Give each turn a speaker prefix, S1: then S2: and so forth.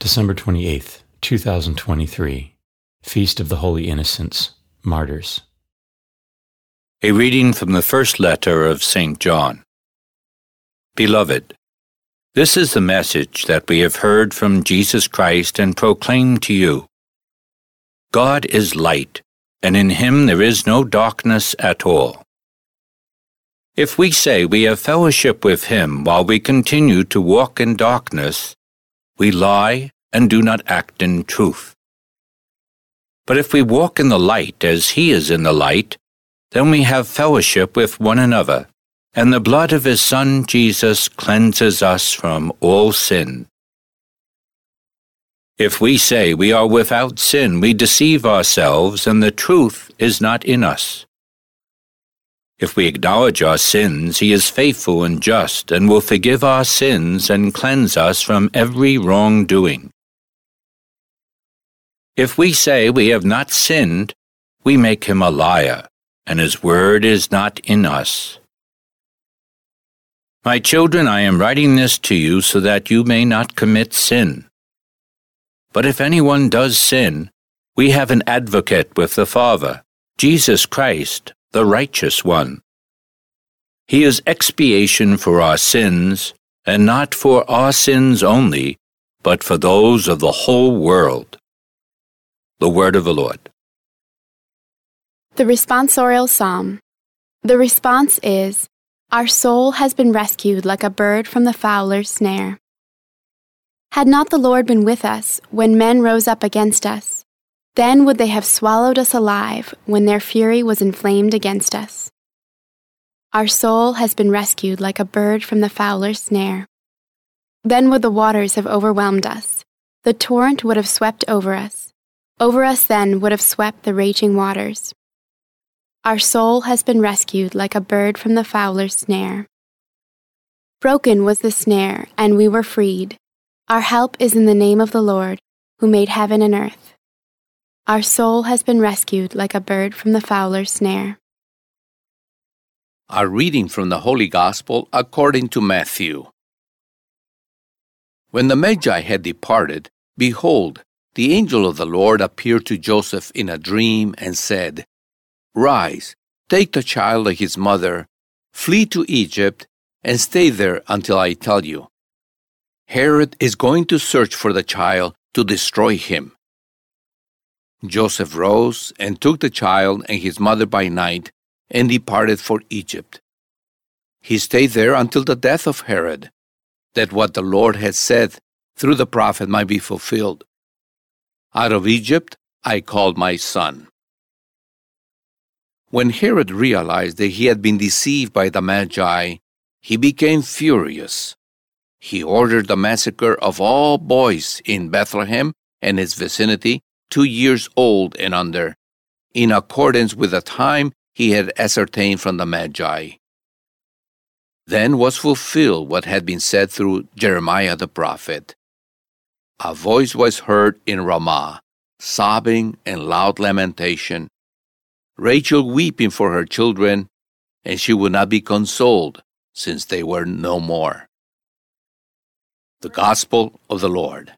S1: December 28th, 2023, Feast of the Holy Innocents, Martyrs.
S2: A reading from the first letter of St. John. Beloved, this is the message that we have heard from Jesus Christ and proclaim to you. God is light, and in him there is no darkness at all. If we say we have fellowship with him while we continue to walk in darkness, we lie and do not act in truth. But if we walk in the light as he is in the light, then we have fellowship with one another, and the blood of his Son Jesus cleanses us from all sin. If we say we are without sin, we deceive ourselves, and the truth is not in us. If we acknowledge our sins, he is faithful and just, and will forgive our sins and cleanse us from every wrongdoing. If we say we have not sinned, we make him a liar, and his word is not in us. My children, I am writing this to you so that you may not commit sin. But if anyone does sin, we have an advocate with the Father, Jesus Christ, the righteous one. He is expiation for our sins, and not for our sins only, but for those of the whole world. The Word of the Lord.
S3: The responsorial psalm. The response is Our soul has been rescued like a bird from the fowler's snare. Had not the Lord been with us when men rose up against us, then would they have swallowed us alive when their fury was inflamed against us. Our soul has been rescued like a bird from the fowler's snare. Then would the waters have overwhelmed us, the torrent would have swept over us. Over us then would have swept the raging waters. Our soul has been rescued like a bird from the fowler's snare. Broken was the snare, and we were freed. Our help is in the name of the Lord, who made heaven and earth. Our soul has been rescued like a bird from the fowler's snare.
S4: A reading from the Holy Gospel according to Matthew. When the Magi had departed, behold, the angel of the Lord appeared to Joseph in a dream and said, Rise, take the child and his mother, flee to Egypt, and stay there until I tell you. Herod is going to search for the child to destroy him. Joseph rose and took the child and his mother by night and departed for Egypt. He stayed there until the death of Herod, that what the Lord had said through the prophet might be fulfilled. Out of Egypt I called my son. When Herod realized that he had been deceived by the Magi, he became furious. He ordered the massacre of all boys in Bethlehem and its vicinity two years old and under, in accordance with the time he had ascertained from the Magi. Then was fulfilled what had been said through Jeremiah the prophet. A voice was heard in Ramah, sobbing and loud lamentation, Rachel weeping for her children, and she would not be consoled, since they were no more. The Gospel of the Lord.